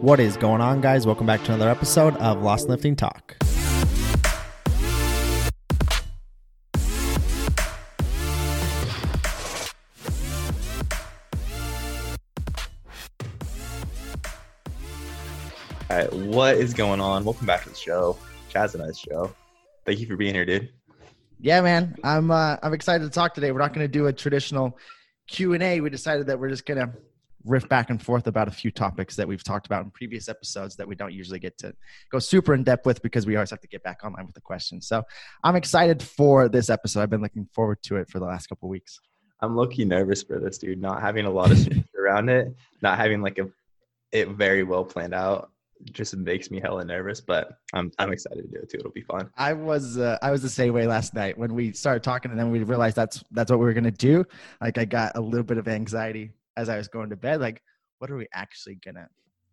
What is going on, guys? Welcome back to another episode of Lost Lifting Talk. All right, what is going on? Welcome back to the show, Chaz and I's show. Thank you for being here, dude. Yeah, man, I'm uh, I'm excited to talk today. We're not going to do a traditional Q and A. We decided that we're just going to riff back and forth about a few topics that we've talked about in previous episodes that we don't usually get to go super in depth with because we always have to get back online with the questions. So I'm excited for this episode. I've been looking forward to it for the last couple weeks. I'm low-key nervous for this, dude. Not having a lot of structure around it, not having like a it very well planned out, just makes me hella nervous. But I'm I'm excited to do it too. It'll be fun. I was uh, I was the same way last night when we started talking, and then we realized that's that's what we were gonna do. Like I got a little bit of anxiety as I was going to bed. Like, what are we actually gonna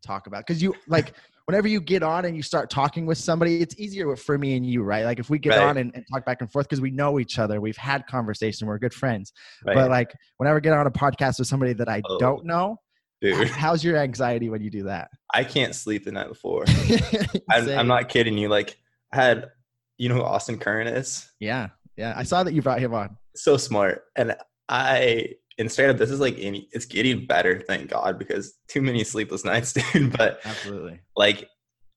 talk about? Because you like whenever you get on and you start talking with somebody, it's easier for me and you, right? Like if we get Right. on and, and talk back and forth because we know each other, we've had conversation, we're good friends. Right? But like whenever I get on a podcast with somebody that I Oh. don't know, dude, how's your anxiety when you do that? I can't sleep the night before. I'm, I'm not kidding you. Like, I had, you know who Austin Current is? Yeah, yeah. I saw that you brought him on. so smart. And I, and straight up, this is like any, it's getting better, thank God, because too many sleepless nights, dude. But Absolutely. like,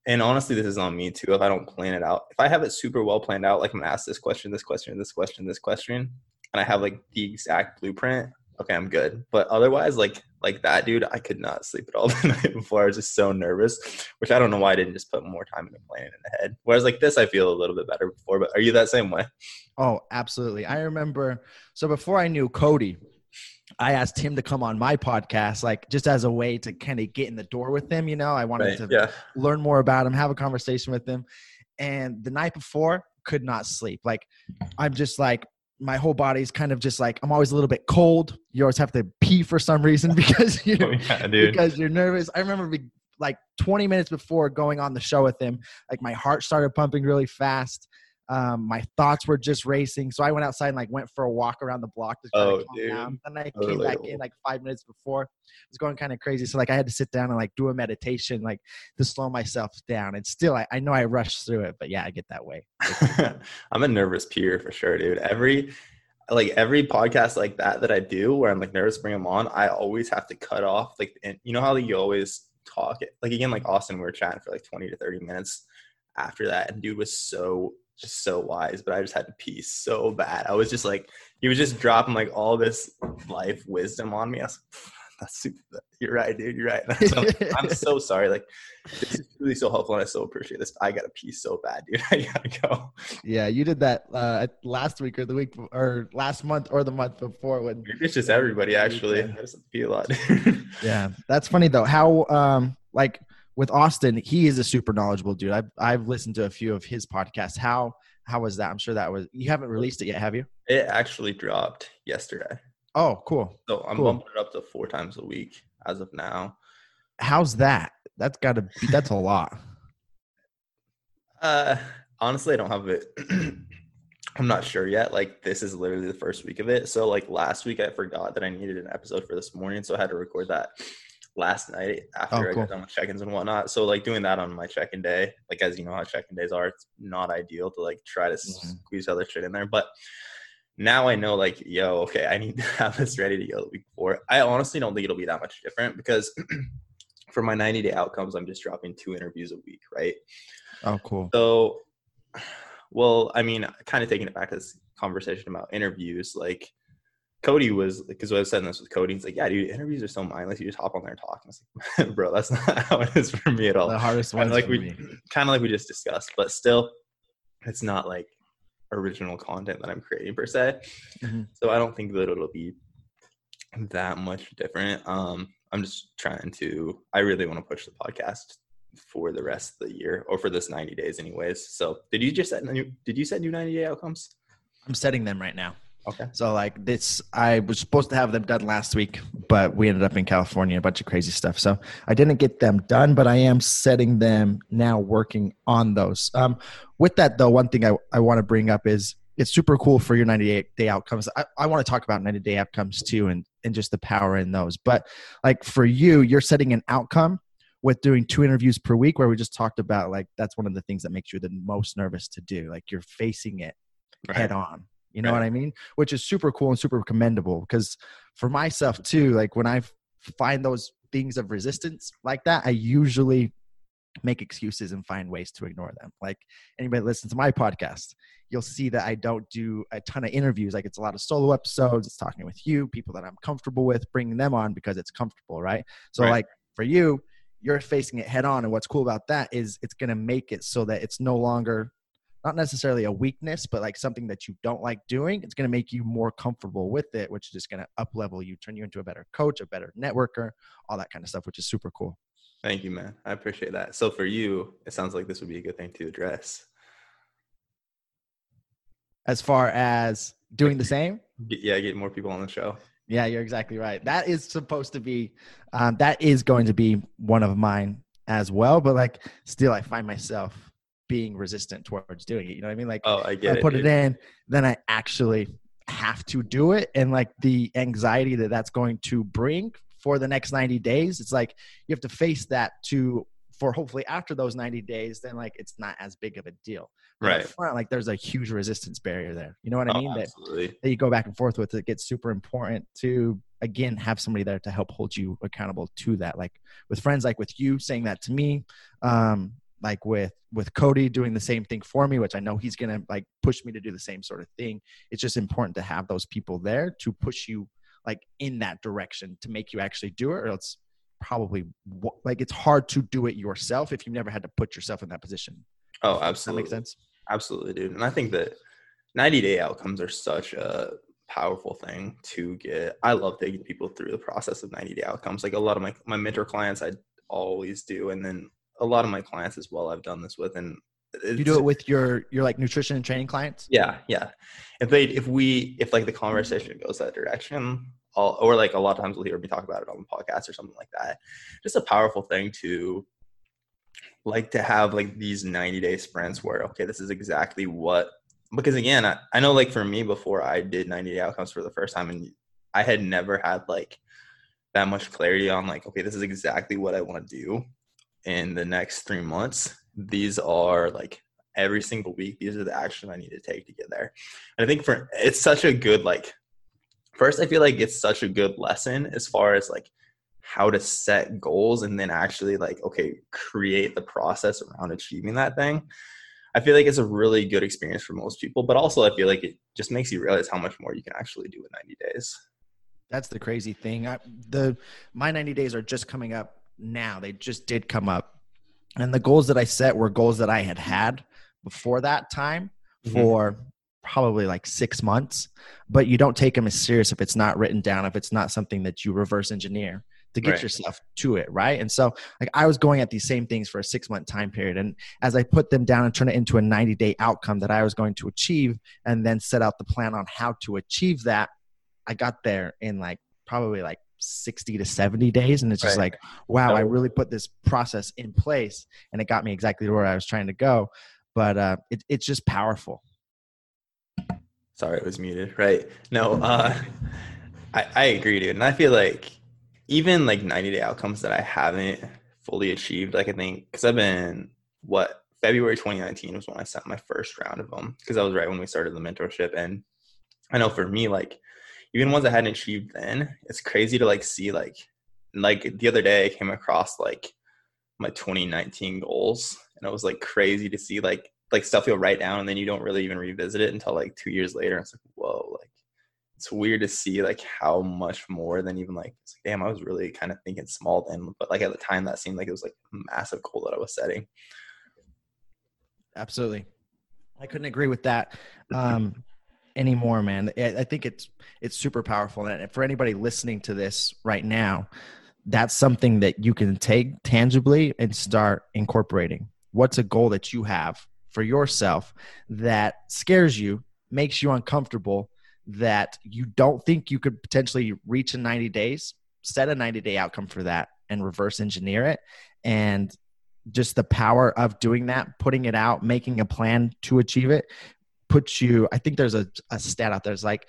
and honestly, this is on me too. If I don't plan it out, if I have it super well planned out, like I'm gonna ask this question, this question, this question, this question, and I have like the exact blueprint, okay, I'm good. But otherwise, like, like that, dude, I could not sleep at all the night before. I was just so nervous, which I don't know why I didn't just put more time into planning in the head. Whereas like this, I feel a little bit better before. But are you that same way? Oh, absolutely. I remember. So before I knew Cody, I asked him to come on my podcast, like just as a way to kind of get in the door with him. You know, I wanted to Yeah. learn more about him, have a conversation with him. And the night before, could not sleep. Like, I'm just like, my whole body's kind of just like, I'm always a little bit cold. You always have to pee for some reason because you Oh, yeah, because you're nervous. I remember be, like 20 minutes before going on the show with him, like my heart started pumping really fast. Um, my thoughts were just racing. So I went outside and like went for a walk around the block to Oh, dude. down. Then I came back in like five minutes before. It was going kind of crazy. So like I had to sit down and like do a meditation, like to slow myself down. And still, I, I know I rushed through it, but yeah, I get that way. I'm a nervous peer for sure, dude. Every like every podcast like that that I do where I'm like nervous to bring them on, I always have to cut off like and you know how like, you always talk like again like Austin we were chatting for like 20 to 30 minutes after that and dude was so just so wise but I just had to pee so bad. I was just like he was just dropping like all this life wisdom on me. I was like, that's super, you're right, dude. You're right. So, I'm so sorry. Like this is really so helpful and I so appreciate this. I gotta pee so bad, dude. I gotta go. Yeah, you did that uh, last week or the week or last month or the month before when it's just everybody actually. I just pee a lot. Yeah, that's funny though. How um like with Austin, he is a super knowledgeable dude. I've I've listened to a few of his podcasts. How how was that? I'm sure that was you haven't released it yet, have you? it actually dropped yesterday. Oh, cool. So I'm Cool. bumping it up to four times a week as of now. How's that? That's got to be that's a lot. Uh honestly I don't have it I'm not sure yet. Like this is literally the first week of it. So like last week I forgot that I needed an episode for this morning. So I had to record that last night after Oh, I cool. got done with check-ins and whatnot. So like doing that on my check-in day, like as you know how check-in days are, it's not ideal to like try to Mhm. squeeze other shit in there. But now I know like, yo, okay, I need to have this ready to go the week before. I honestly don't think it'll be that much different because for my 90 day outcomes, I'm just dropping two interviews a week, right? Oh, cool. So, well, I mean, kind of taking it back to this conversation about interviews, like Cody was, because I was saying this with Cody, he's like, yeah, dude, interviews are so mindless. You just hop on there and talk. And I was like, bro, that's not how it is for me at all. The hardest one like we, kind of like we just discussed, but still, it's not like original content that I'm creating per se. Mhm. So I don't think that it'll be that much different. Um, I'm just trying to. I really want to push the podcast for the rest of the year or for this 90 days, anyways. So did you just set new? Did you set new 90 day outcomes? I'm setting them right now. Okay. So like this, I was supposed to have them done last week, but we ended up in California, a bunch of crazy stuff. So I didn't get them done, but I am setting them now, working on those. Um, with that though, one thing I, I want to bring up is it's super cool for your 98 day outcomes. I, I want to talk about 90 day outcomes too, and and just the power in those. But like for you, you're setting an outcome with doing two interviews per week where we just talked about like that's one of the things that makes you the most nervous to do like you're facing it right. head on you know right. what i mean which is super cool and super commendable because for myself too like when i find those things of resistance like that i usually make excuses and find ways to ignore them like anybody listens to my podcast you'll see that i don't do a ton of interviews like it's a lot of solo episodes it's talking with you people that i'm comfortable with bringing them on because it's comfortable right so right. like for you you're facing it head on. And what's cool about that is it's going to make it so that it's no longer not necessarily a weakness, but like something that you don't like doing. It's going to make you more comfortable with it, which is just going to up level you, turn you into a better coach, a better networker, all that kind of stuff, which is super cool. Thank you, man. I appreciate that. So for you, it sounds like this would be a good thing to address. As far as doing the same? Yeah, get more people on the show. Yeah, you're exactly right. That is supposed to be, um, that is going to be one of mine as well. But like, still, I find myself being resistant towards doing it. You know what I mean? Like, oh, I get I it. Put dude. it in, then I actually have to do it, and like the anxiety that that's going to bring for the next 90 days. It's like you have to face that to for hopefully after those 90 days, then like it's not as big of a deal. But right. Front, like there's a huge resistance barrier there. You know what I oh, mean? Absolutely. That, that you go back and forth with. It gets super important to again have somebody there to help hold you accountable to that. Like with friends, like with you saying that to me, um, like with with Cody doing the same thing for me, which I know he's gonna like push me to do the same sort of thing. It's just important to have those people there to push you like in that direction to make you actually do it, or else probably like it's hard to do it yourself if you've never had to put yourself in that position. Oh, absolutely. That makes sense. Absolutely, dude. And I think that 90 day outcomes are such a powerful thing to get. I love taking people through the process of 90 day outcomes. Like a lot of my my mentor clients, I always do, and then a lot of my clients as well. I've done this with, and you do it with your your like nutrition and training clients. Yeah, yeah. If they if we if like the conversation goes that direction, all, or like a lot of times we'll hear me talk about it on the podcast or something like that. Just a powerful thing to like to have like these 90 day sprints where okay, this is exactly what because again, I, I know like for me before I did 90 day outcomes for the first time and I had never had like that much clarity on like, okay, this is exactly what I want to do in the next three months. These are like every single week, these are the actions I need to take to get there. And I think for it's such a good like first i feel like it's such a good lesson as far as like how to set goals and then actually like okay create the process around achieving that thing i feel like it's a really good experience for most people but also i feel like it just makes you realize how much more you can actually do in 90 days that's the crazy thing I, the my 90 days are just coming up now they just did come up and the goals that i set were goals that i had had before that time mm-hmm. for probably like six months, but you don't take them as serious if it's not written down, if it's not something that you reverse engineer to get right. yourself to it, right? And so, like, I was going at these same things for a six month time period. And as I put them down and turn it into a 90 day outcome that I was going to achieve, and then set out the plan on how to achieve that, I got there in like probably like 60 to 70 days. And it's just right. like, wow, I really put this process in place and it got me exactly where I was trying to go. But uh, it, it's just powerful. Sorry, it was muted. Right. No, uh, I, I agree, dude. And I feel like even like 90 day outcomes that I haven't fully achieved, like I think, because I've been, what, February 2019 was when I sent my first round of them, because that was right when we started the mentorship. And I know for me, like, even ones I hadn't achieved then, it's crazy to like see, like, like the other day I came across like my 2019 goals, and it was like crazy to see like like stuff you'll write down and then you don't really even revisit it until like two years later. It's like, whoa, like it's weird to see like how much more than even like, like damn, I was really kind of thinking small then, but like at the time that seemed like it was like a massive goal that I was setting. Absolutely. I couldn't agree with that um, anymore, man. I think it's it's super powerful, and for anybody listening to this right now, that's something that you can take tangibly and start incorporating. What's a goal that you have for yourself that scares you, makes you uncomfortable, that you don't think you could potentially reach in 90 days, set a 90 day outcome for that and reverse engineer it. And just the power of doing that, putting it out, making a plan to achieve it, puts you. I think there's a, a stat out there. It's like,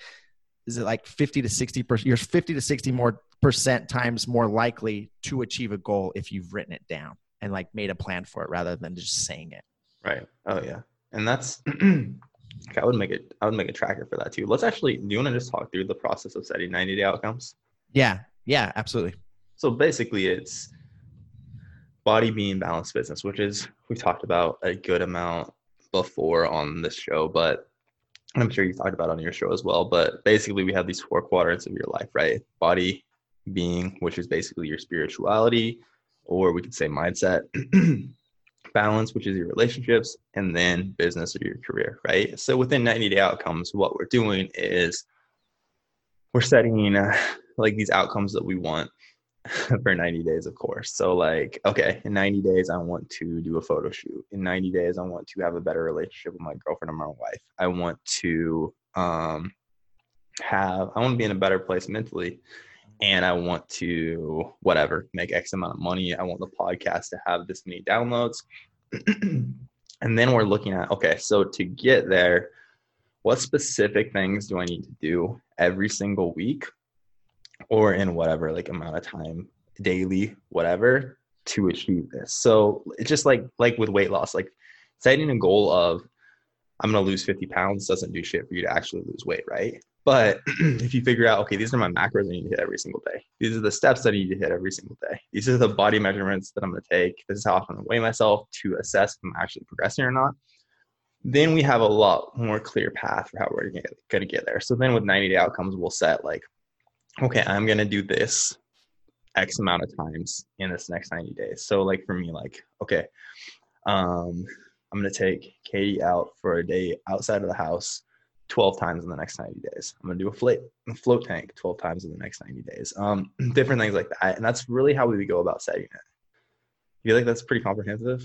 is it like 50 to 60 percent? You're 50 to 60 more percent times more likely to achieve a goal if you've written it down and like made a plan for it rather than just saying it. Right. Oh yeah. And that's I would make it I would make a tracker for that too. Let's actually do you want to just talk through the process of setting 90 day outcomes? Yeah. Yeah, absolutely. So basically it's body being balanced business, which is we talked about a good amount before on this show, but I'm sure you talked about on your show as well. But basically we have these four quadrants of your life, right? Body being, which is basically your spirituality, or we could say mindset. balance, which is your relationships, and then business or your career, right? So within 90 day outcomes, what we're doing is we're setting uh, like these outcomes that we want for 90 days, of course. So, like, okay, in 90 days, I want to do a photo shoot. In 90 days, I want to have a better relationship with my girlfriend and my wife. I want to um, have, I want to be in a better place mentally and I want to whatever make X amount of money. I want the podcast to have this many downloads. and then we're looking at okay, so to get there, what specific things do I need to do every single week or in whatever like amount of time daily, whatever to achieve this. So it's just like like with weight loss, like setting a goal of I'm gonna lose 50 pounds doesn't do shit for you to actually lose weight, right? But if you figure out, okay, these are my macros I need to hit every single day. These are the steps that I need to hit every single day. These are the body measurements that I'm going to take. This is how often I weigh myself to assess if I'm actually progressing or not. Then we have a lot more clear path for how we're going to get there. So then with 90 day outcomes, we'll set like, okay, I'm going to do this X amount of times in this next 90 days. So like for me, like, okay, um, I'm going to take Katie out for a day outside of the house 12 times in the next 90 days. I'm gonna do a float a float tank 12 times in the next 90 days. Um, different things like that. And that's really how we go about setting it. You feel like that's pretty comprehensive?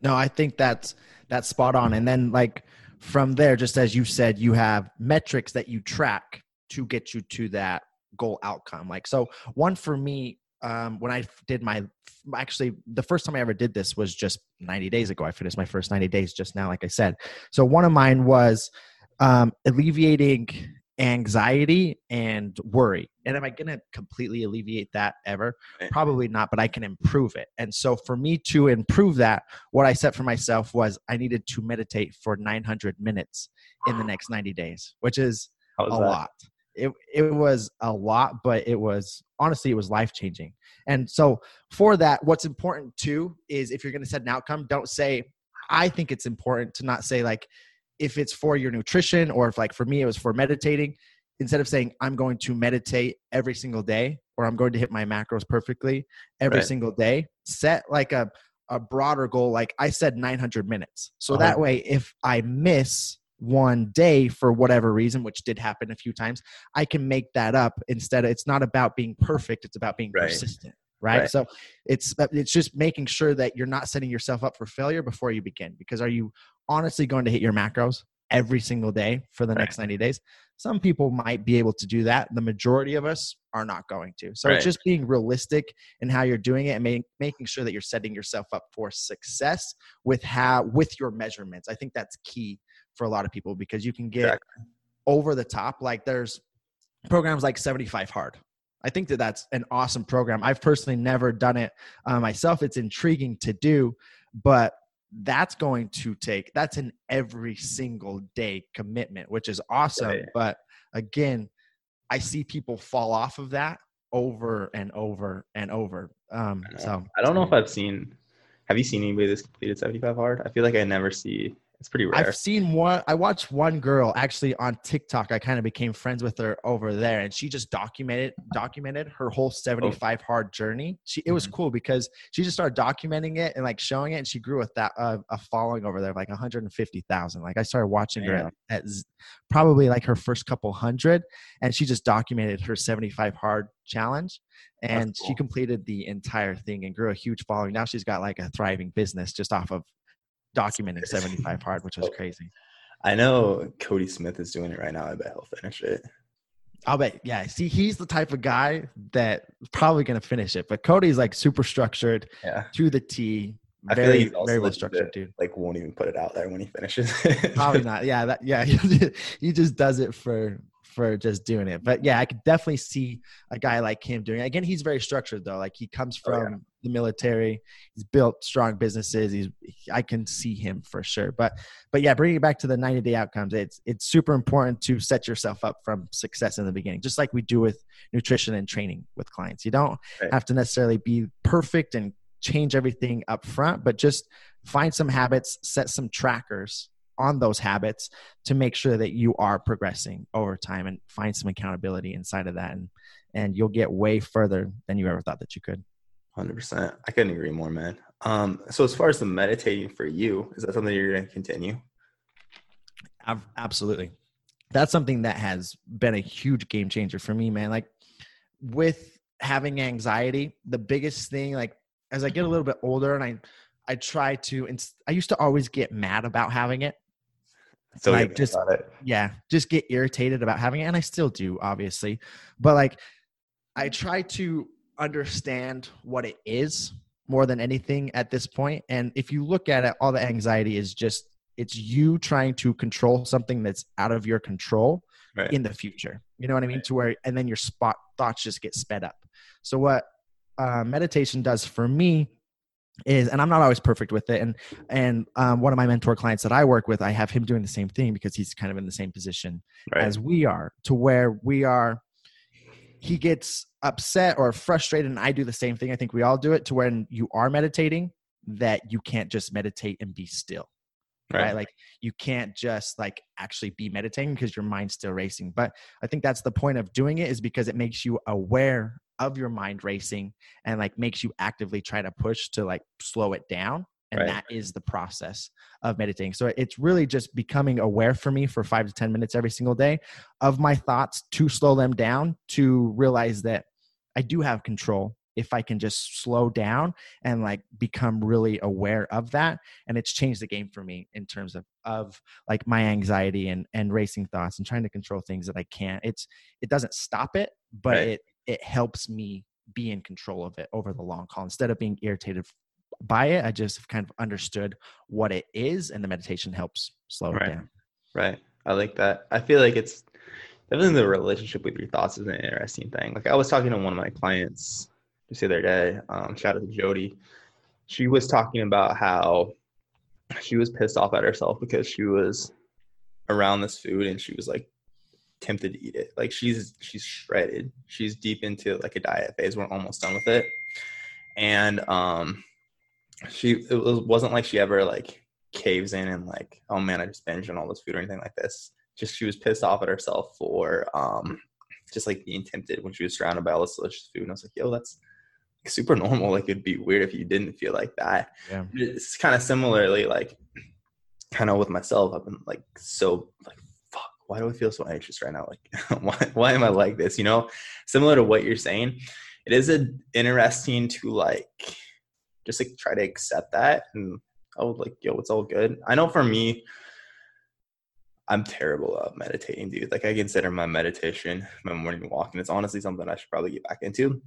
No, I think that's that's spot on. And then like from there, just as you said, you have metrics that you track to get you to that goal outcome. Like so one for me, um, when I did my actually the first time I ever did this was just 90 days ago. I finished my first 90 days just now, like I said. So one of mine was um, alleviating anxiety and worry. And am I going to completely alleviate that ever? Probably not, but I can improve it. And so for me to improve that, what I set for myself was I needed to meditate for 900 minutes in the next 90 days, which is a that? lot. It, it was a lot, but it was honestly, it was life changing. And so for that, what's important too is if you're going to set an outcome, don't say, I think it's important to not say like, if it's for your nutrition or if like for me it was for meditating instead of saying i'm going to meditate every single day or i'm going to hit my macros perfectly every right. single day set like a, a broader goal like i said 900 minutes so uh-huh. that way if i miss one day for whatever reason which did happen a few times i can make that up instead it's not about being perfect it's about being right. persistent right? right? So it's uh, it's just making sure that you're not setting yourself up for failure before you begin. Because are you honestly going to hit your macros every single day for the right. next 90 days? Some people might be able to do that. The majority of us are not going to. So it's just being realistic in how you're doing it and make, making sure that you're setting yourself up for success with how with your measurements. I think that's key for a lot of people because you can get exactly. over the top. Like there's programs like 75 hard I think that that's an awesome program. I've personally never done it uh, myself. It's intriguing to do, but that's going to take that's an every single day commitment, which is awesome. Yeah, yeah. But again, I see people fall off of that over and over and over. Um, so I don't know if I've seen. Have you seen anybody that's completed 75 hard? I feel like I never see it's pretty rare. I've seen one. I watched one girl actually on TikTok. I kind of became friends with her over there, and she just documented documented her whole 75 oh. hard journey. She it was mm-hmm. cool because she just started documenting it and like showing it, and she grew with that uh, a following over there of like 150,000. Like I started watching her at, at probably like her first couple hundred, and she just documented her 75 hard challenge and cool. she completed the entire thing and grew a huge following. Now she's got like a thriving business just off of documenting 75 hard, which was crazy. I know Cody Smith is doing it right now. I bet he'll finish it. I'll bet. Yeah. See, he's the type of guy that probably going to finish it. But Cody's like super structured yeah. to the T. Very, like very well structured, dude. Like, won't even put it out there when he finishes. probably not. Yeah. That, yeah. he just does it for for just doing it. But yeah, I could definitely see a guy like him doing it. Again, he's very structured though. Like he comes from oh, yeah. the military. He's built strong businesses. He's I can see him for sure. But but yeah, bringing it back to the 90 day outcomes, it's it's super important to set yourself up from success in the beginning, just like we do with nutrition and training with clients. You don't right. have to necessarily be perfect and change everything up front, but just find some habits, set some trackers on those habits to make sure that you are progressing over time and find some accountability inside of that and and you'll get way further than you ever thought that you could. 100% i couldn't agree more man. Um so as far as the meditating for you is that something you're going to continue absolutely. That's something that has been a huge game changer for me man. Like with having anxiety the biggest thing like as i get a little bit older and i i try to i used to always get mad about having it so like just yeah, just get irritated about having it, and I still do, obviously. But like, I try to understand what it is more than anything at this point. And if you look at it, all the anxiety is just it's you trying to control something that's out of your control right. in the future. You know what I mean? Right. To where and then your spot thoughts just get sped up. So what uh, meditation does for me is and i'm not always perfect with it and and um, one of my mentor clients that i work with i have him doing the same thing because he's kind of in the same position right. as we are to where we are he gets upset or frustrated and i do the same thing i think we all do it to when you are meditating that you can't just meditate and be still right, right? like you can't just like actually be meditating because your mind's still racing but i think that's the point of doing it is because it makes you aware of your mind racing and like makes you actively try to push to like slow it down and right. that is the process of meditating so it's really just becoming aware for me for five to ten minutes every single day of my thoughts to slow them down to realize that i do have control if i can just slow down and like become really aware of that and it's changed the game for me in terms of of like my anxiety and and racing thoughts and trying to control things that i can't it's it doesn't stop it but right. it it helps me be in control of it over the long haul. Instead of being irritated by it i just kind of understood what it is and the meditation helps slow right. it down. Right. I like that. I feel like it's definitely the relationship with your thoughts is an interesting thing. Like i was talking to one of my clients just the other day um, shout out to jody. She was talking about how she was pissed off at herself because she was around this food and she was like tempted to eat it. Like she's she's shredded. She's deep into like a diet phase. We're almost done with it, and um, she it was, wasn't like she ever like caves in and like oh man I just binged on all this food or anything like this. Just she was pissed off at herself for um just like being tempted when she was surrounded by all this delicious food. And I was like, yo, that's super normal. Like it'd be weird if you didn't feel like that. Yeah. It's kind of similarly like kind of with myself. I've been like so like why do I feel so anxious right now? Like, why, why am I like this? You know, similar to what you're saying, it is a, interesting to like, just like try to accept that and I oh, like, yo, it's all good. I know for me, I'm terrible at meditating, dude. Like I consider my meditation my morning walk, and it's honestly something I should probably get back into.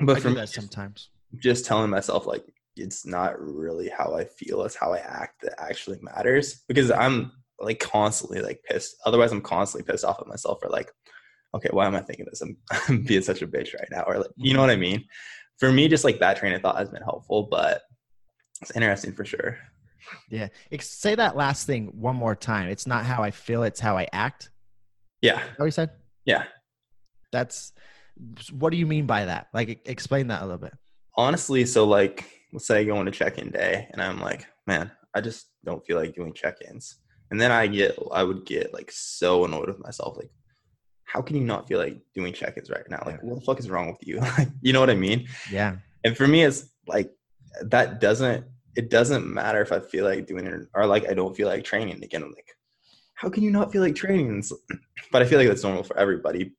But I for me, sometimes just telling myself like it's not really how I feel, it's how I act that actually matters. Because I'm like constantly like pissed. Otherwise, I'm constantly pissed off at myself for like, okay, why am I thinking this? I'm, I'm being such a bitch right now, or like, you know what I mm-hmm. mean? For me, just like that train of thought has been helpful, but it's interesting for sure. Yeah. Say that last thing one more time. It's not how I feel, it's how I act. Yeah. What you said? Yeah. That's what do you mean by that? Like explain that a little bit. Honestly, so like let's say I go on a check-in day and I'm like, man, I just don't feel like doing check-ins. And then I get, I would get like so annoyed with myself. Like, how can you not feel like doing check-ins right now? Like, what the fuck is wrong with you? you know what I mean? Yeah. And for me, it's like that doesn't. It doesn't matter if I feel like doing it or like I don't feel like training again. I'm like, how can you not feel like training? But I feel like that's normal for everybody.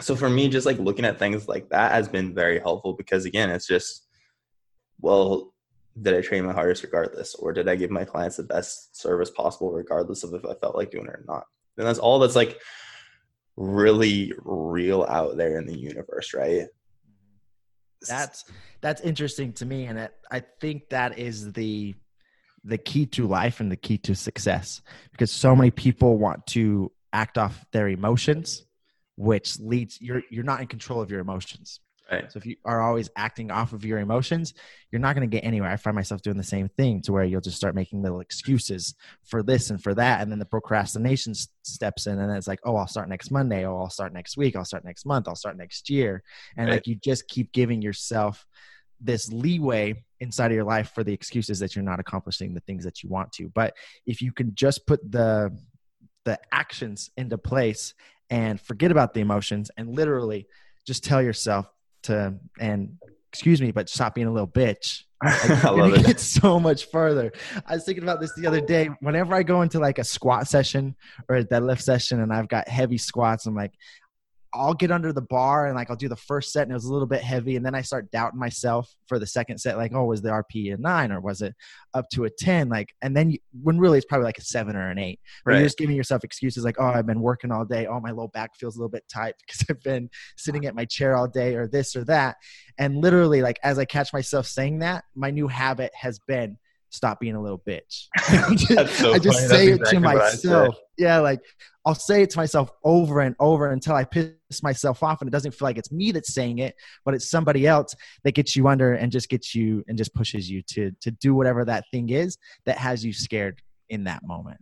So for me, just like looking at things like that has been very helpful because again, it's just, well, did I train my hardest regardless, or did I give my clients the best service possible regardless of if I felt like doing it or not? And that's all that's like really real out there in the universe, right? That's that's interesting to me, and it, I think that is the the key to life and the key to success because so many people want to act off their emotions which leads you're you're not in control of your emotions. Right. So if you are always acting off of your emotions, you're not going to get anywhere. I find myself doing the same thing to where you'll just start making little excuses for this and for that. And then the procrastination steps in and then it's like, oh, I'll start next Monday. Oh, I'll start next week. I'll start next month. I'll start next year. And Right. like you just keep giving yourself this leeway inside of your life for the excuses that you're not accomplishing the things that you want to. But if you can just put the the actions into place and forget about the emotions and literally just tell yourself to and excuse me but stop being a little bitch. I love it. get so much further. I was thinking about this the other day. Whenever i go into like a squat session or a deadlift session and i've got heavy squats i'm like I'll get under the bar and like I'll do the first set and it was a little bit heavy and then I start doubting myself for the second set like oh was the RP a 9 or was it up to a 10 like and then you, when really it's probably like a 7 or an 8 but Right. you're just giving yourself excuses like oh I've been working all day. Oh my low back feels a little bit tight because I've been sitting at my chair all day or this or that. And literally like as I catch myself saying that my new habit has been stop being a little bitch That's so I just say That's it to exactly I said. myself yeah like I'll say it to myself over and over until I piss myself off and it doesn't feel like it's me that's saying it, but it's somebody else that gets you under and just gets you and just pushes you to to do whatever that thing is that has you scared in that moment.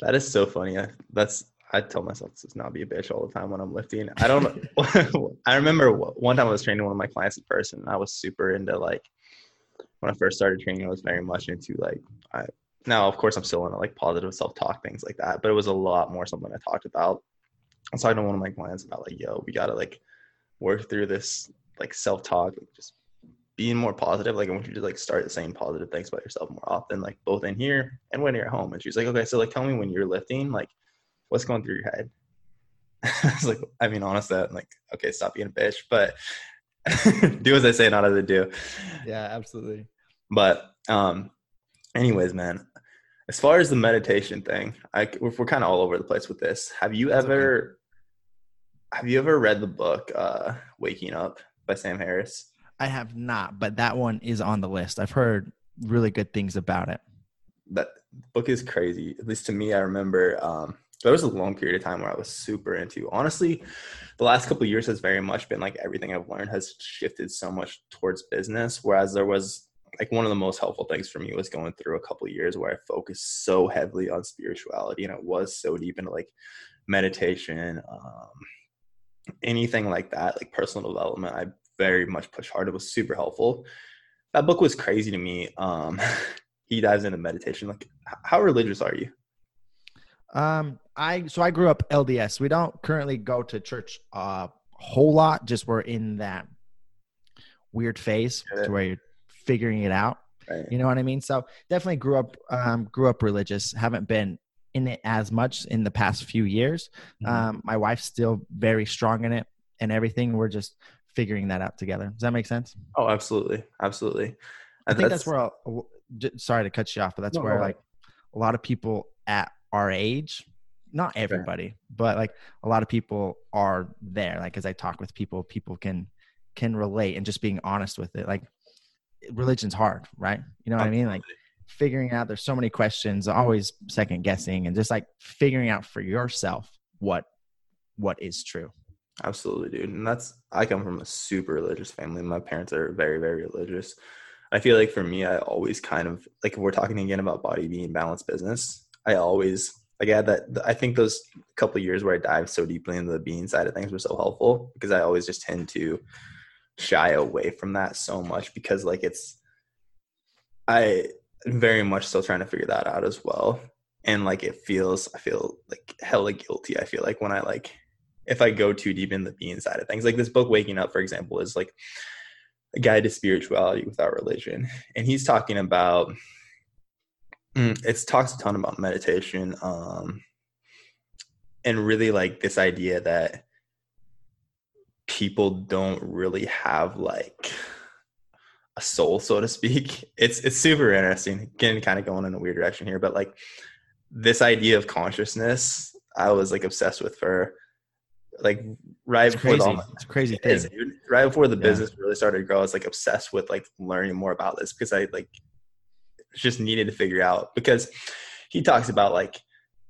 That is so funny. I, that's I tell myself to just not be a bitch all the time when I'm lifting. I don't. I remember one time I was training one of my clients in person, and I was super into like when I first started training. I was very much into like I now of course I'm still into like positive self talk things like that, but it was a lot more something I talked about. I was talking to one of my clients about like, yo, we gotta like work through this like self talk, like just being more positive. Like I want you to like start saying positive things about yourself more often, like both in here and when you're at home. And she's like, okay, so like tell me when you're lifting, like what's going through your head? I was like, I mean, honestly, I'm like, okay, stop being a bitch, but do as I say, not as I do. Yeah, absolutely. But um, anyways, man, as far as the meditation thing, I we're, we're kind of all over the place with this. Have you That's ever have you ever read the book uh, Waking Up by Sam Harris? I have not, but that one is on the list. I've heard really good things about it. That book is crazy. At least to me, I remember um, there was a long period of time where I was super into. Honestly, the last couple of years has very much been like everything I've learned has shifted so much towards business. Whereas there was like one of the most helpful things for me was going through a couple of years where I focused so heavily on spirituality and it was so deep into like meditation, um, anything like that, like personal development. I very much pushed hard. It was super helpful. That book was crazy to me. Um, he dives into meditation. Like, how religious are you? Um, I so I grew up LDS. We don't currently go to church a whole lot. Just we're in that weird phase to where you're figuring it out. Right. You know what I mean? So definitely grew up um, grew up religious. Haven't been in it as much in the past few years. Mhm. Um, my wife's still very strong in it and everything. We're just figuring that out together. Does that make sense? oh, absolutely, absolutely. I think that's, where. I'll, sorry to cut you off, but that's No, where ahead. like a lot of people at our age, not everybody, but like a lot of people are there. Like as I talk with people, people can can relate and just being honest with it. Like religion's hard, right? You know what I mean? Like figuring out there's so many questions, always second guessing, and just like figuring out for yourself what what is true. Absolutely, dude. And that's I come from a super religious family. My parents are very, very religious. I feel like for me, I always kind of like if we're talking again about body being balanced business, I always like I had that I think those couple of years where I dived so deeply into the being side of things were so helpful because I always just tend to shy away from that so much because like it's I very much still trying to figure that out as well. And like it feels I feel like hella guilty. I feel like when I like if I go too deep in the being side of things. Like this book, Waking Up, for example, is like a guide to spirituality without religion. And he's talking about mm, it talks a ton about meditation, um, and really like this idea that people don't really have like a soul, so to speak. It's it's super interesting. Again, kind of going in a weird direction here, but like this idea of consciousness, I was like obsessed with for like right It's before crazy. the It's crazy it is. Right before the Yeah. business really started to grow, I was like obsessed with like learning more about this because I like just needed to figure out because he talks about like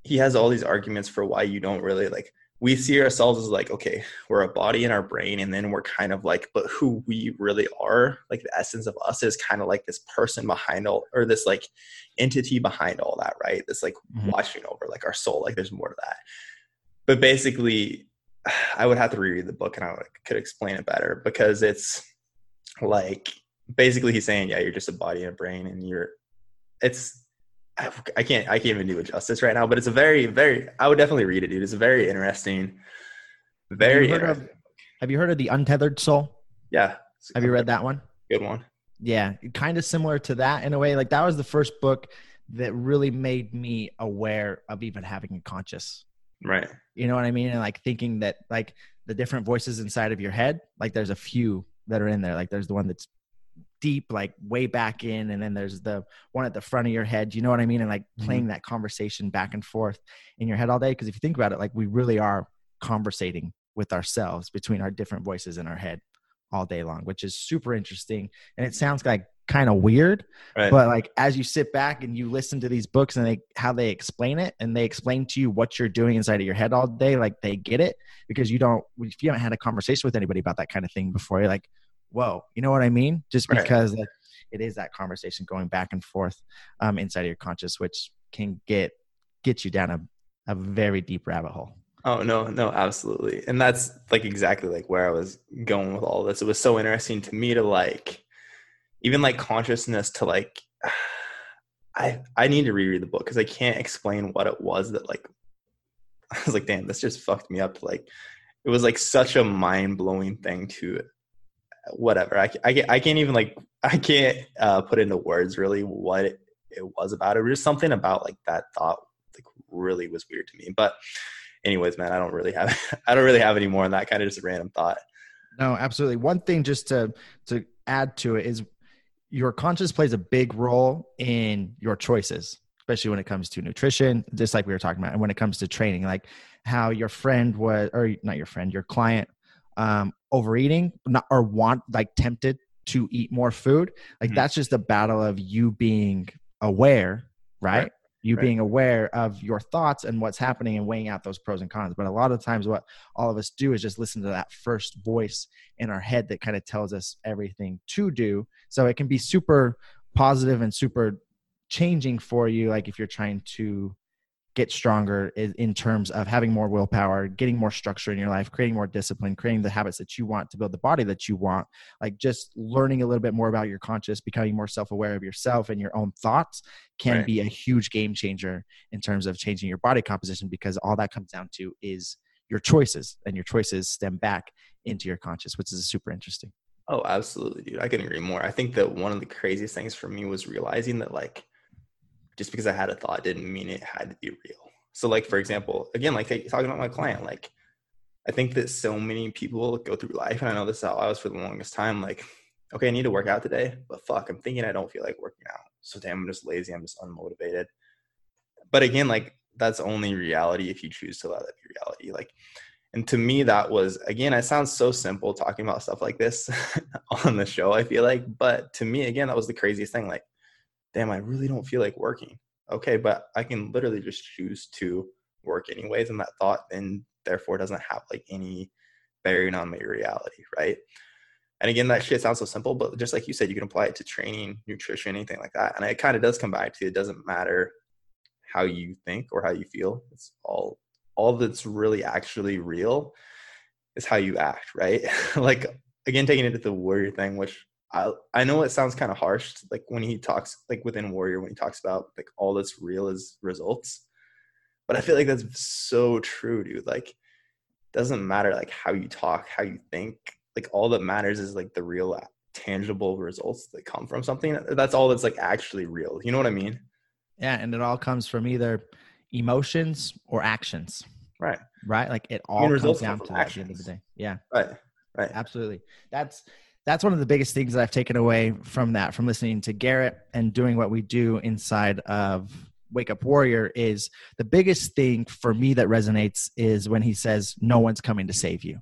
he has all these arguments for why you don't really like we see ourselves as like okay we're a body and our brain and then we're kind of like but who we really are like the essence of us is kind of like this person behind all or this like entity behind all that right this like mm-hmm. watching over like our soul like there's more to that but basically i would have to reread the book and i could explain it better because it's like basically he's saying yeah you're just a body and a brain and you're it's I can't I can't even do it justice right now, but it's a very very I would definitely read it, dude. It's a very interesting, very have interesting. Of, have you heard of the Untethered Soul? Yeah. Have you read that one? Good one. Yeah, kind of similar to that in a way. Like that was the first book that really made me aware of even having a conscious. Right. You know what I mean? And like thinking that like the different voices inside of your head, like there's a few that are in there. Like there's the one that's deep, like way back in, and then there's the one at the front of your head. You know what I mean? And like mm-hmm. playing that conversation back and forth in your head all day. Because if you think about it, like we really are conversating with ourselves between our different voices in our head all day long, which is super interesting. And it sounds like kind of weird, right. but like as you sit back and you listen to these books and they how they explain it and they explain to you what you're doing inside of your head all day, like they get it because you don't if you haven't had a conversation with anybody about that kind of thing before, you're like, whoa, you know what I mean? Just because right. like, it is that conversation going back and forth um, inside of your conscious, which can get get you down a, a very deep rabbit hole. Oh no, no, absolutely. And that's like exactly like where I was going with all this. It was so interesting to me to like even like consciousness to like I I need to reread the book because I can't explain what it was that like I was like, damn, this just fucked me up. Like it was like such a mind blowing thing to whatever. I, I, I can't even like I can't uh, put into words really what it, it was about. It was just something about like that thought like really was weird to me. But anyways, man, I don't really have I don't really have any more on that kind of just a random thought. No, absolutely. One thing just to to add to it is your conscious plays a big role in your choices, especially when it comes to nutrition, just like we were talking about, and when it comes to training, like how your friend was, or not your friend, your client um, overeating not, or want like tempted to eat more food like mm-hmm. that's just a battle of you being aware right, right. you right. being aware of your thoughts and what's happening and weighing out those pros and cons but a lot of times what all of us do is just listen to that first voice in our head that kind of tells us everything to do so it can be super positive and super changing for you like if you're trying to get stronger in terms of having more willpower, getting more structure in your life, creating more discipline, creating the habits that you want to build the body that you want. Like just learning a little bit more about your conscious, becoming more self aware of yourself and your own thoughts can right. be a huge game changer in terms of changing your body composition because all that comes down to is your choices and your choices stem back into your conscious, which is super interesting. Oh, absolutely, dude. I can't agree more. I think that one of the craziest things for me was realizing that, like, just because I had a thought didn't mean it had to be real. So, like for example, again, like talking about my client, like I think that so many people go through life, and I know this is how I was for the longest time. Like, okay, I need to work out today, but fuck, I'm thinking I don't feel like working out. So damn, I'm just lazy. I'm just unmotivated. But again, like that's only reality if you choose to let that be reality. Like, and to me, that was again, it sounds so simple talking about stuff like this on the show. I feel like, but to me, again, that was the craziest thing. Like, damn, I really don't feel like working. Okay, but I can literally just choose to work anyways. And that thought then therefore doesn't have like any bearing on my reality, right? And again, that shit sounds so simple, but just like you said, you can apply it to training, nutrition, anything like that. And it kind of does come back to it doesn't matter how you think or how you feel. It's all all that's really actually real is how you act, right? like again, taking it to the warrior thing, which I I know it sounds kind of harsh, like when he talks, like within Warrior, when he talks about like all that's real is results. But I feel like that's so true, dude. Like, doesn't matter like how you talk, how you think. Like all that matters is like the real uh, tangible results that come from something. That's all that's like actually real. You know what I mean? Yeah, and it all comes from either emotions or actions. Right. Right. Like it all comes down to the end of the day. Yeah. Right. Right. Absolutely. That's that's one of the biggest things that I've taken away from that, from listening to Garrett and doing what we do inside of Wake Up Warrior is the biggest thing for me that resonates is when he says, No one's coming to save you.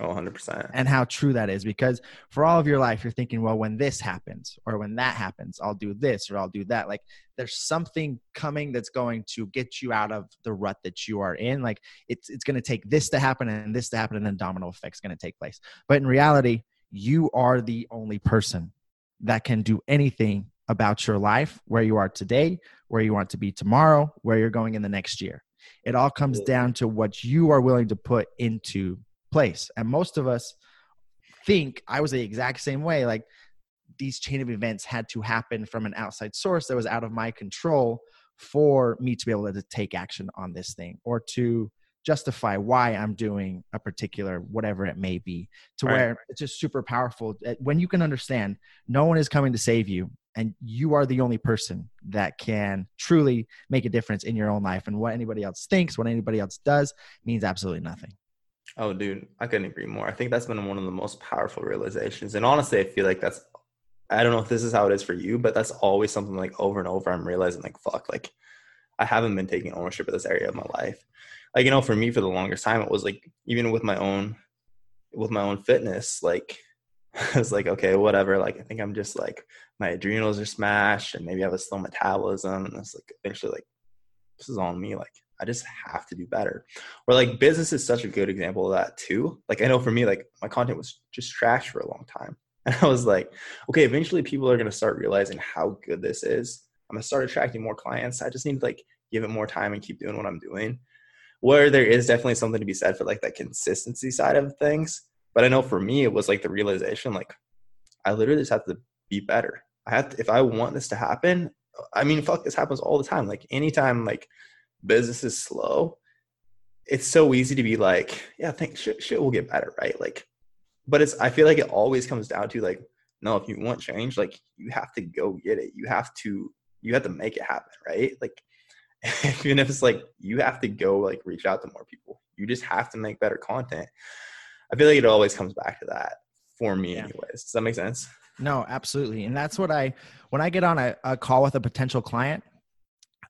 Oh, 100%. and how true that is because for all of your life you're thinking well when this happens or when that happens i'll do this or i'll do that like there's something coming that's going to get you out of the rut that you are in like it's it's going to take this to happen and this to happen and then domino effect's going to take place but in reality you are the only person that can do anything about your life where you are today where you want to be tomorrow where you're going in the next year it all comes down to what you are willing to put into place. And most of us think I was the exact same way. Like these chain of events had to happen from an outside source that was out of my control for me to be able to take action on this thing or to justify why I'm doing a particular whatever it may be to Right. where it's just super powerful Uh, when you can understand no one is coming to save you and you are the only person that can truly make a difference in your own life and what anybody else thinks what anybody else does means absolutely nothing Oh, dude, I couldn't agree more. I think that's been one of the most powerful realizations. And honestly, I feel like that's, I don't know if this is how it is for you, but that's always something like over and over. I'm realizing, like, fuck, like, I haven't been taking ownership of this area of my life. Like, you know, for me, for the longest time, it was like, even with my own, with my own fitness, like, I was like, okay, whatever. Like, I think I'm just like, my adrenals are smashed and maybe I have a slow metabolism. And it's like, eventually, like, this is on me. Like, I just have to do better or like business is such a good example of that too like i know for me like my content was just trash for a long time and i was like okay eventually people are going to start realizing how good this is i'm going to start attracting more clients i just need to like give it more time and keep doing what i'm doing where there is definitely something to be said for like that consistency side of things but i know for me it was like the realization like i literally just have to be better i have to if i want this to happen i mean fuck this happens all the time like anytime like business is slow it's so easy to be like, yeah, think shit, shit will get better, right? Like, but it's I feel like it always comes down to like, no, if you want change, like you have to go get it. You have to you have to make it happen, right? Like, even if it's like you have to go like reach out to more people. You just have to make better content. I feel like it always comes back to that for me, Yeah. anyways. Does that make sense? No, absolutely. And that's what I, when I get on a, a call with a potential client,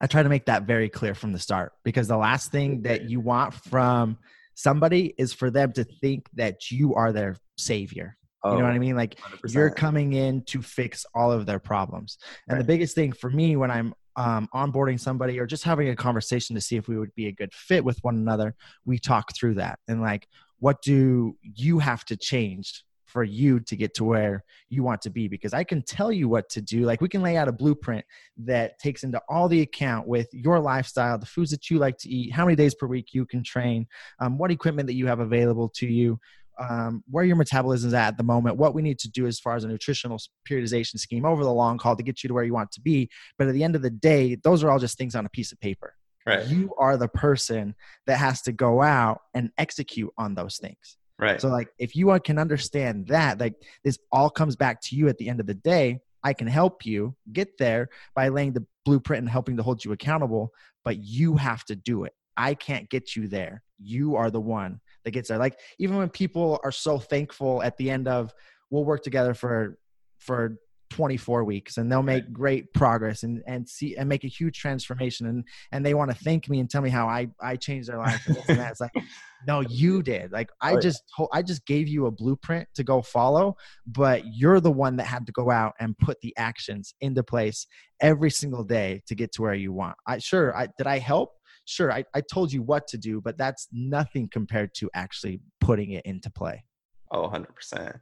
I try to make that very clear from the start because the last thing that you want from somebody is for them to think that you are their savior. You know what I oh, mean? Like 100%. you're coming in to fix all of their problems. And the biggest thing for me when I'm um, onboarding somebody or just having a conversation to see if we would be a good fit with one another, we talk through that and like, what do you have to change for you to get to where you want to be? Because I can tell you what to do. Like we can lay out a blueprint that takes into all the account with your lifestyle, the foods that you like to eat, how many days per week you can train, um, what equipment that you have available to you, um, where your metabolism is at at the moment, what we need to do as far as a nutritional periodization scheme over the long haul to get you to where you want to be. But at the end of the day, those are all just things on a piece of paper. right, You are the person that has to go out and execute on those things. right, So, like, if you can understand that, like, this all comes back to you at the end of the day. I can help you get there by laying the blueprint and helping to hold you accountable, but you have to do it. I can't get you there. You are the one that gets there. Like, even when people are so thankful at the end of, we'll work together for, for 24 weeks and they'll make great progress and, and see and make a huge transformation and and they want to thank me and tell me how I I changed their life and and that. It's like no you did. Like i just told, i just gave you a blueprint to go follow but you're the one that had to go out and put the actions into place every single day to get to where you want. I sure i did i help sure i, I told you what to do but that's nothing compared to actually putting it into play Oh, 100%.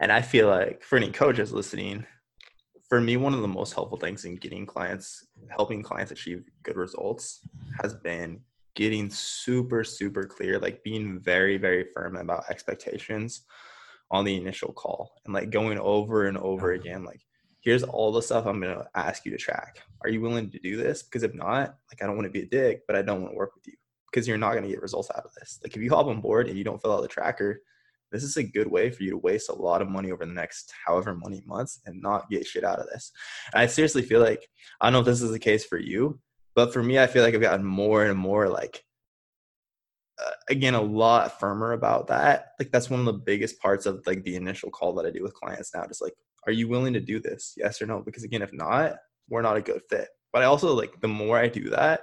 And I feel like for any coaches listening, for me, one of the most helpful things in getting clients, helping clients achieve good results has been getting super, super clear, like being very, very firm about expectations on the initial call and like going over and over uh-huh. again, like, here's all the stuff I'm going to ask you to track. Are you willing to do this? Because if not, like, I don't want to be a dick, but I don't want to work with you because you're not going to get results out of this. Like, if you hop on board and you don't fill out the tracker, this is a good way for you to waste a lot of money over the next however many months and not get shit out of this. And I seriously feel like I don't know if this is the case for you, but for me, I feel like I've gotten more and more like uh, again a lot firmer about that. Like that's one of the biggest parts of like the initial call that I do with clients now. Just like, are you willing to do this? Yes or no? Because again, if not, we're not a good fit. But I also like the more I do that,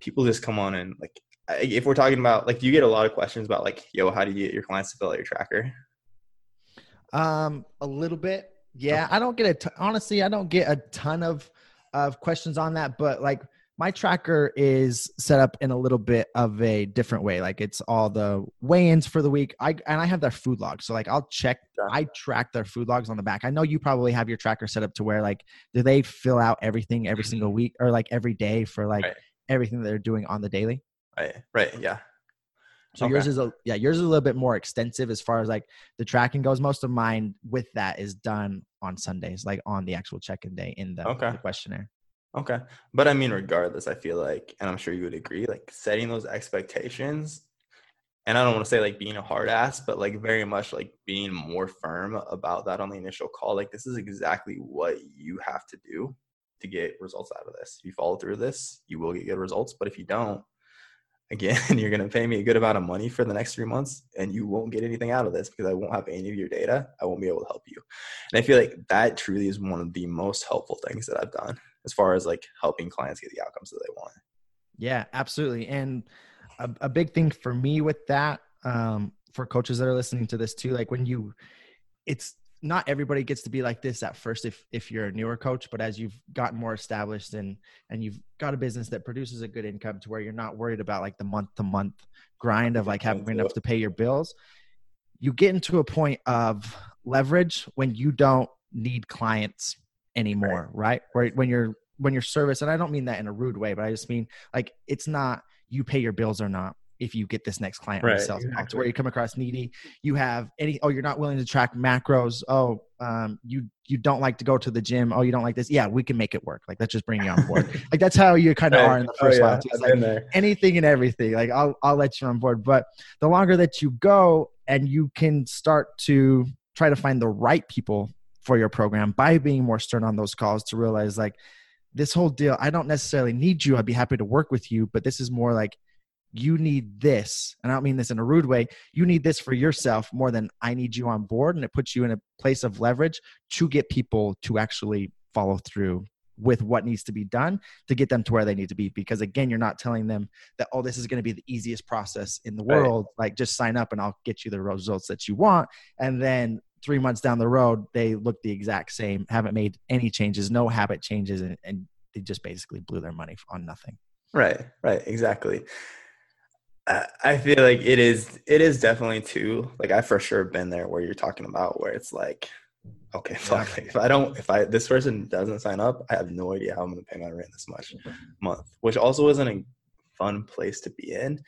people just come on and like if we're talking about like, do you get a lot of questions about like, yo, how do you get your clients to fill out your tracker? Um, a little bit. Yeah, I don't get a t- honestly, I don't get a ton of of questions on that, but like my tracker is set up in a little bit of a different way. Like it's all the weigh-ins for the week. I and I have their food log. So like I'll check I track their food logs on the back. I know you probably have your tracker set up to where like do they fill out everything every single mm-hmm. week or like every day for like right. everything that they're doing on the daily? Right. Right. Yeah. So okay. yours is a yeah, yours is a little bit more extensive as far as like the tracking goes. Most of mine with that is done on Sundays, like on the actual check-in day in the, okay. the questionnaire. Okay. But I mean, regardless, I feel like, and I'm sure you would agree, like setting those expectations, and I don't want to say like being a hard ass, but like very much like being more firm about that on the initial call. Like, this is exactly what you have to do to get results out of this. If you follow through this, you will get good results. But if you don't, again, you're going to pay me a good amount of money for the next three months and you won't get anything out of this because I won't have any of your data. I won't be able to help you. And I feel like that truly is one of the most helpful things that I've done as far as like helping clients get the outcomes that they want. Yeah, absolutely. And a, a big thing for me with that, um, for coaches that are listening to this too, like when you, it's not everybody gets to be like this at first if if you're a newer coach but as you've gotten more established and and you've got a business that produces a good income to where you're not worried about like the month to month grind of like having enough to pay your bills you get into a point of leverage when you don't need clients anymore right, right? when you're when you're service and i don't mean that in a rude way but i just mean like it's not you pay your bills or not if you get this next client right, sales exactly. to where you come across needy you have any oh you're not willing to track macros. Oh um, you you don't like to go to the gym. Oh you don't like this. Yeah we can make it work. Like let's just bring you on board. Like that's how you kind of right. are in the oh, first oh, yeah. like anything and everything. Like I'll, I'll let you on board. But the longer that you go and you can start to try to find the right people for your program by being more stern on those calls to realize like this whole deal i don't necessarily need you. I'd be happy to work with you but this is more like you need this. And i don't mean this in a rude way. You need this for yourself more than i need you on board. And it puts you in a place of leverage to get people to actually follow through with what needs to be done to get them to where they need to be. Because again you're not telling them that oh this is going to be the easiest process in the world. Right. like just sign up and i'll get you the results that you want. And then three months down the road they look the exact same haven't made any changes no habit changes and, and they just basically blew their money on nothing. Right right exactly. I feel like it is it is definitely too like I for sure been there where you're talking about where it's like okay fuck yeah. if I don't if I this person doesn't sign up I have no idea how I'm gonna pay my rent this much month which also isn't a fun place to be in.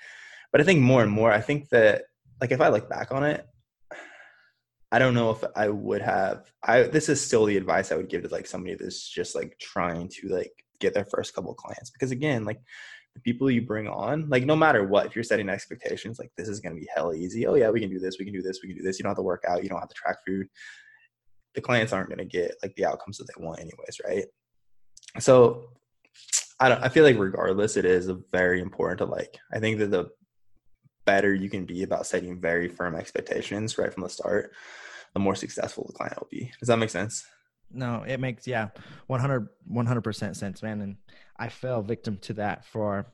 But I think more and more I think that like if I look back on it I don't know if I would have I this is still the advice I would give to like somebody that's just like trying to like get their first couple clients because again like the people you bring on, like no matter what, if you're setting expectations, like this is going to be hell easy. Oh yeah, we can do this. We can do this. We can do this. You don't have to work out. You don't have to track food. The clients aren't going to get like the outcomes that they want anyways, right? So I don't. I feel like regardless, it is very important to like. I think that the better you can be about setting very firm expectations right from the start, the more successful the client will be. Does that make sense? No, it makes yeah, 100 percent sense, man. And I fell victim to that for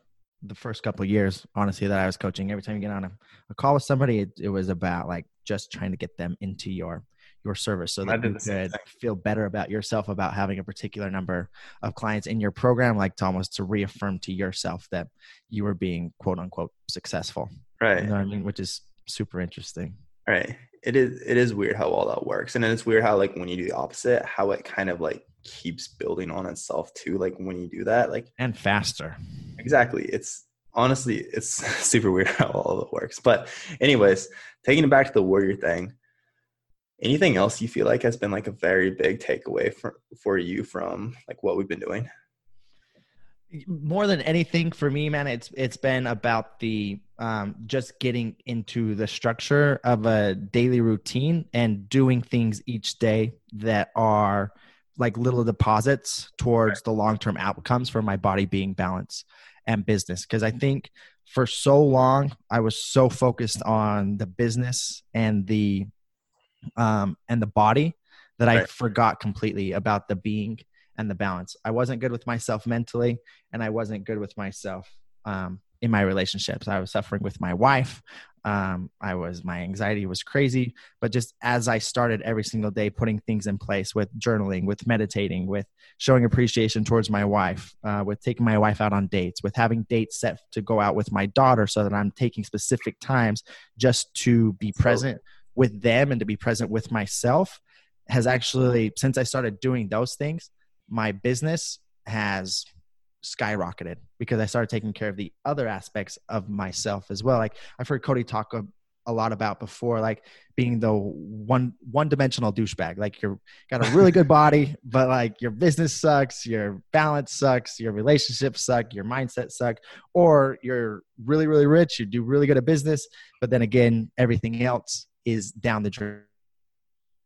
the first couple of years, honestly, that I was coaching. Every time you get on a, a call with somebody, it, it, was about like just trying to get them into your your service so that you could feel better about yourself about having a particular number of clients in your program, like Tom was to reaffirm to yourself that you were being quote unquote successful. Right. You know I mean? Which is super interesting. Right. It is it is weird how all that works. And then it's weird how like when you do the opposite, how it kind of like keeps building on itself too like when you do that like and faster exactly it's honestly it's super weird how all of it works but anyways taking it back to the warrior thing anything else you feel like has been like a very big takeaway for, for you from like what we've been doing more than anything for me man it's it's been about the um, just getting into the structure of a daily routine and doing things each day that are like little deposits towards right. the long term outcomes for my body being balanced and business. Because I think for so long I was so focused on the business and the um, and the body that right. I forgot completely about the being and the balance. I wasn't good with myself mentally, and I wasn't good with myself um, in my relationships. I was suffering with my wife. Um, I was my anxiety was crazy, but just as I started every single day putting things in place with journaling, with meditating, with showing appreciation towards my wife, uh, with taking my wife out on dates, with having dates set to go out with my daughter, so that I'm taking specific times just to be present with them and to be present with myself, has actually since I started doing those things, my business has skyrocketed because I started taking care of the other aspects of myself as well. Like I've heard Cody talk a, a lot about before, like being the one one dimensional douchebag. Like you're got a really good body, but like your business sucks, your balance sucks, your relationships suck, your mindset suck, or you're really really rich, you do really good at business, but then again everything else is down the drain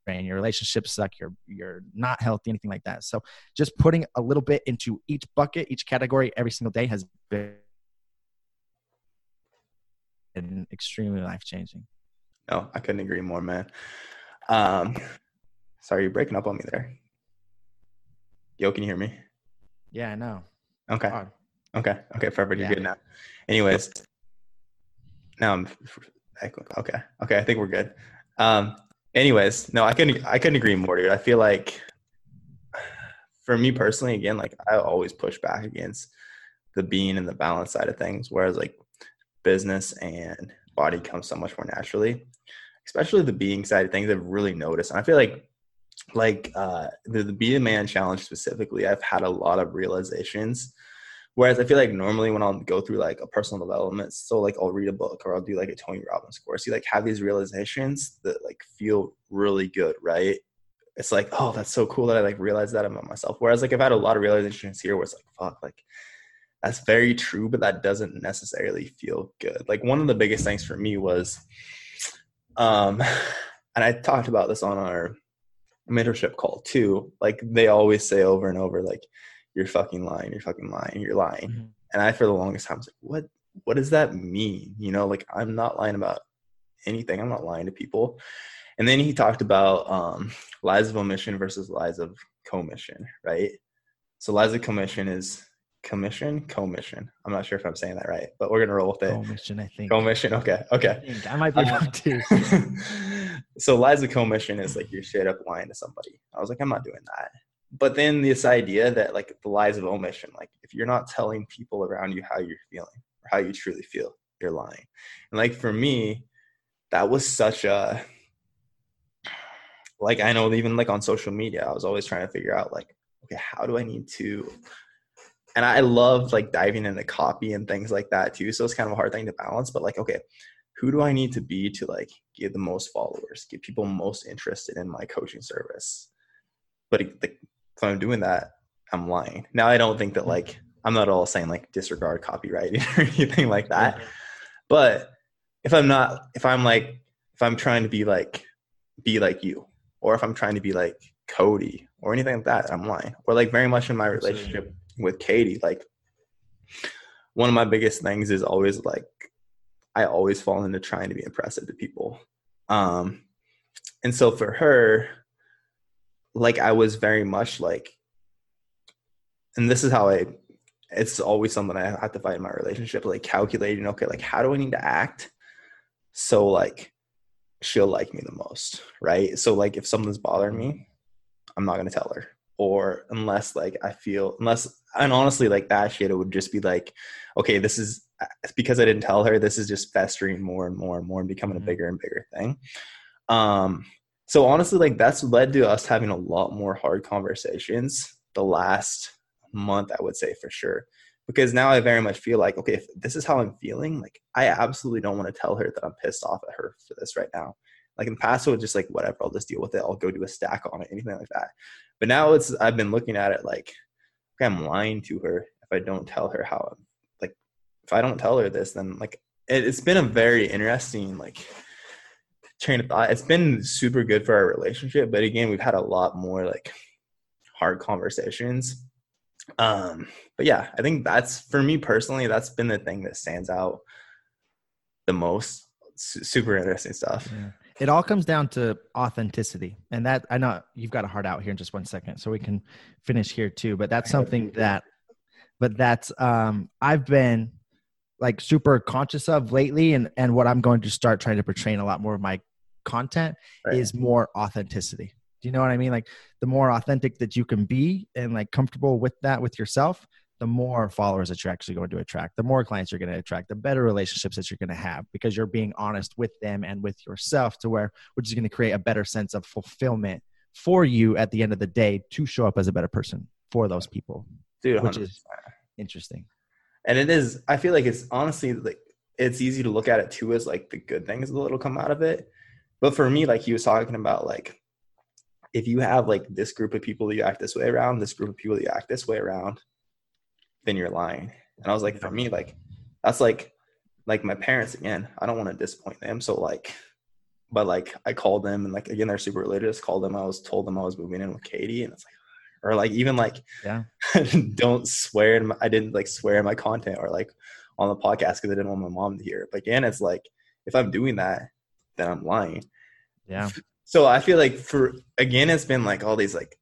and your relationships suck you're you're not healthy anything like that. So just putting a little bit into each bucket each category every single day has been extremely life changing no i couldn't agree more man. Um sorry you're breaking up on me there. Yo can you hear me? Yeah i know. Okay. Okay okay perfect you're yeah. good now. Anyways now i'm okay okay i think we're good. Um anyways, no, I couldn't I couldn't agree more, dude. I feel like for me personally, again, like I always push back against the being and the balance side of things, whereas like business and body comes so much more naturally. Especially the being side of things, I've really noticed. And I feel like like uh the, the be a man challenge specifically, I've had a lot of realizations Whereas I feel like normally when I'll go through like a personal development, so like I'll read a book or I'll do like a Tony Robbins course, you like have these realizations that like feel really good, right? It's like, oh, that's so cool that I like realized that about myself. Whereas like I've had a lot of realizations here where it's like, fuck, like that's very true, but that doesn't necessarily feel good. Like one of the biggest things for me was, um, and I talked about this on our mentorship call too. Like they always say over and over, like you're fucking lying, you're fucking lying, you're lying. Mm-hmm. And I, for the longest time, was like, what, what does that mean? You know, like I'm not lying about anything. I'm not lying to people. And then he talked about um, lies of omission versus lies of commission, right? So lies of commission is commission, commission. I'm not sure if I'm saying that right, but we're gonna roll with it. Commission, I think. Commission, okay, okay. I, I might be wrong too. so lies of commission is like you're straight up lying to somebody. I was like, I'm not doing that but then this idea that like the lies of omission like if you're not telling people around you how you're feeling or how you truly feel you're lying. And like for me that was such a like i know even like on social media i was always trying to figure out like okay how do i need to and i love like diving into copy and things like that too so it's kind of a hard thing to balance but like okay who do i need to be to like get the most followers get people most interested in my coaching service? But the if I'm doing that, I'm lying. Now I don't think that like I'm not all saying like disregard copyright or anything like that. But if I'm not if I'm like if I'm trying to be like be like you or if I'm trying to be like Cody or anything like that, I'm lying. Or like very much in my relationship with Katie, like one of my biggest things is always like I always fall into trying to be impressive to people. Um and so for her, like I was very much like, and this is how I, it's always something I have to fight in my relationship, like calculating, okay, like how do I need to act so like she'll like me the most, right? So like if something's bothering me, I'm not gonna tell her. Or unless like I feel unless and honestly like that shit it would just be like, okay, this is because I didn't tell her, this is just festering more and more and more and becoming a mm-hmm. bigger and bigger thing. Um so honestly like that's led to us having a lot more hard conversations the last month i would say for sure. Because now i very much feel like okay if this is how i'm feeling like i absolutely don't want to tell her that i'm pissed off at her for this right now. Like in the past it was just like whatever i'll just deal with it. I'll go do a stack on it anything like that. But now it's i've been looking at it like okay i'm lying to her if i don't tell her how i'm like if i don't tell her this then like it, it's been a very interesting like train of thought. It's been super good for our relationship, but again, we've had a lot more like hard conversations. Um, but yeah, I think that's for me personally, that's been the thing that stands out the most. S- super interesting stuff. Yeah. It all comes down to authenticity. And that I know you've got a heart out here in just one second, so we can finish here too. But that's something that but that's um I've been like super conscious of lately and and what i'm going to start trying to portray in a lot more of my content Right. is more authenticity do you know what i mean like the more authentic that you can be and like comfortable with that with yourself the more followers that you're actually going to attract the more clients you're going to attract the better relationships that you're going to have because you're being honest with them and with yourself to where which is going to create a better sense of fulfillment for you at the end of the day to show up as a better person for those people dude which 100%. is interesting and it is i feel like it's honestly like it's easy to look at it too as like the good things that'll come out of it but for me like he was talking about like if you have like this group of people that you act this way around this group of people that you act this way around then you're lying. And i was like for me like that's like like my parents again i don't want to disappoint them. So like but like i called them and like again they're super religious called them. I was told them i was moving in with katie and it's like or like even like Yeah. don't swear in my, i didn't like swear in my content or like on the podcast because i didn't want my mom to hear it. But again it's like if i'm doing that then i'm lying yeah so i feel like for again it's been like all these like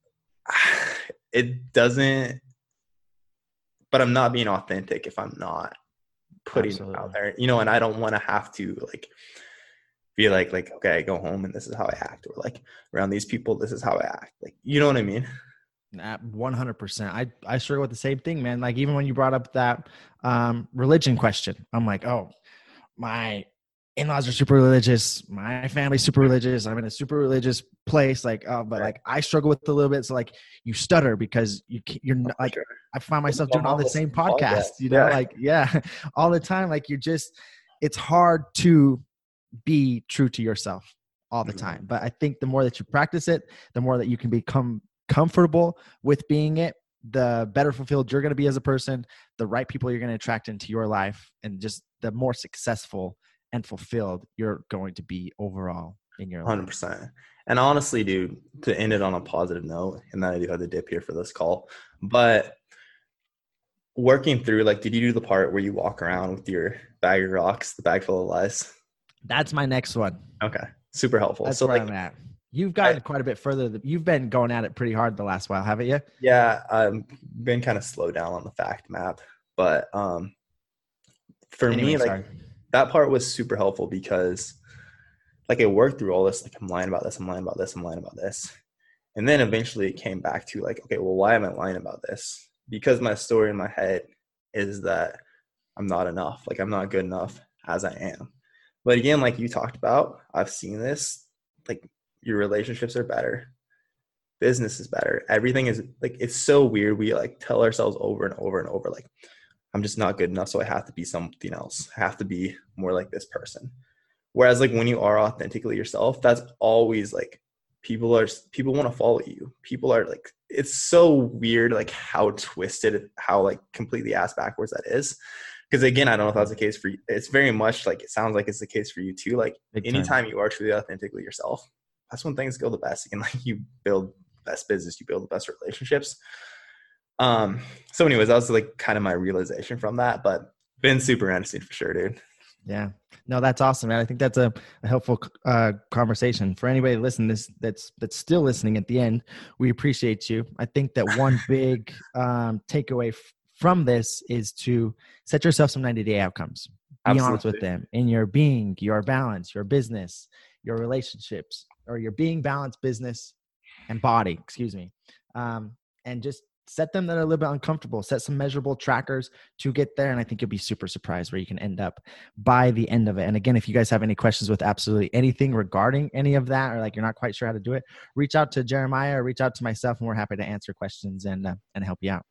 it doesn't but i'm not being authentic if i'm not putting it Absolutely. out there you know and i don't want to have to like be like like okay i go home and this is how i act or like around these people this is how i act like you know what i mean hundred percent. I I struggle with the same thing, man. Like even when you brought up that um, religion question, I'm like, oh, my in-laws are super religious. My family's super religious. I'm in a super religious place. Like, oh, but like I struggle with it a little bit. So like you stutter because you you're not, like I find myself doing all the same podcasts. You know, like yeah, all the time. Like you're just it's hard to be true to yourself all the Mhm. time. But I think the more that you practice it, the more that you can become comfortable with being it, the better fulfilled you're going to be as a person, the right people you're going to attract into your life, and just the more successful and fulfilled you're going to be overall in your life. Hundred percent. And honestly, dude, to end it on a positive note, and then I do have to dip here for this call, but working through, like, did you do the part where you walk around with your bag of rocks, the bag full of lies? That's my next one. Okay, super helpful. That's so, where like, I'm at. You've gotten quite a bit further. You've been going at it pretty hard the last while, haven't you? yeah, I've been kind of slow down on the fact map, but um, for Anyway, me, like, sorry. That part was super helpful because like I worked through all this, like I'm lying about this, I'm lying about this, I'm lying about this. And then eventually it came back to like, okay, well, why am I lying about this? Because my story in my head is that I'm not enough. Like I'm not good enough as I am. But again, like you talked about, I've seen this, like your relationships are better. Business is better. Everything is like it's so weird. We like tell ourselves over and over and over, like, I'm just not good enough, so I have to be something else. I have to be more like this person. Whereas like when you are authentically yourself, that's always like people are people want to follow you. People are like it's so weird like how twisted how like completely ass backwards that is. Because again, I don't know if that's the case for you. It's very much like it sounds like it's the case for you too. Like Big time. anytime you are truly authentically yourself, that's when things go the best. Again, like you build best business, you build the best relationships. Um, so anyways, that was like kind of my realization from that, but been super interesting for sure, dude. Yeah. No, that's awesome, man. I think that's a, a helpful uh, conversation for anybody listen this that's that's still listening at the end. We appreciate you. I think that one big um, takeaway f- from this is to set yourself some 90 day outcomes. Be honest with them in your being, your balance, your business, your relationships, or your being, balance, business, and body. Excuse me. Um, and just set them that are a little bit uncomfortable. Set some measurable trackers to get there, and I think you'll be super surprised where you can end up by the end of it. And again, if you guys have any questions with absolutely anything regarding any of that, or like you're not quite sure how to do it, reach out to Jeremiah or reach out to myself, and we're happy to answer questions and uh, and help you out.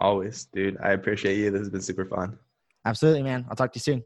Always, dude. I appreciate you. This has been super fun. Absolutely, man. I'll talk to you soon.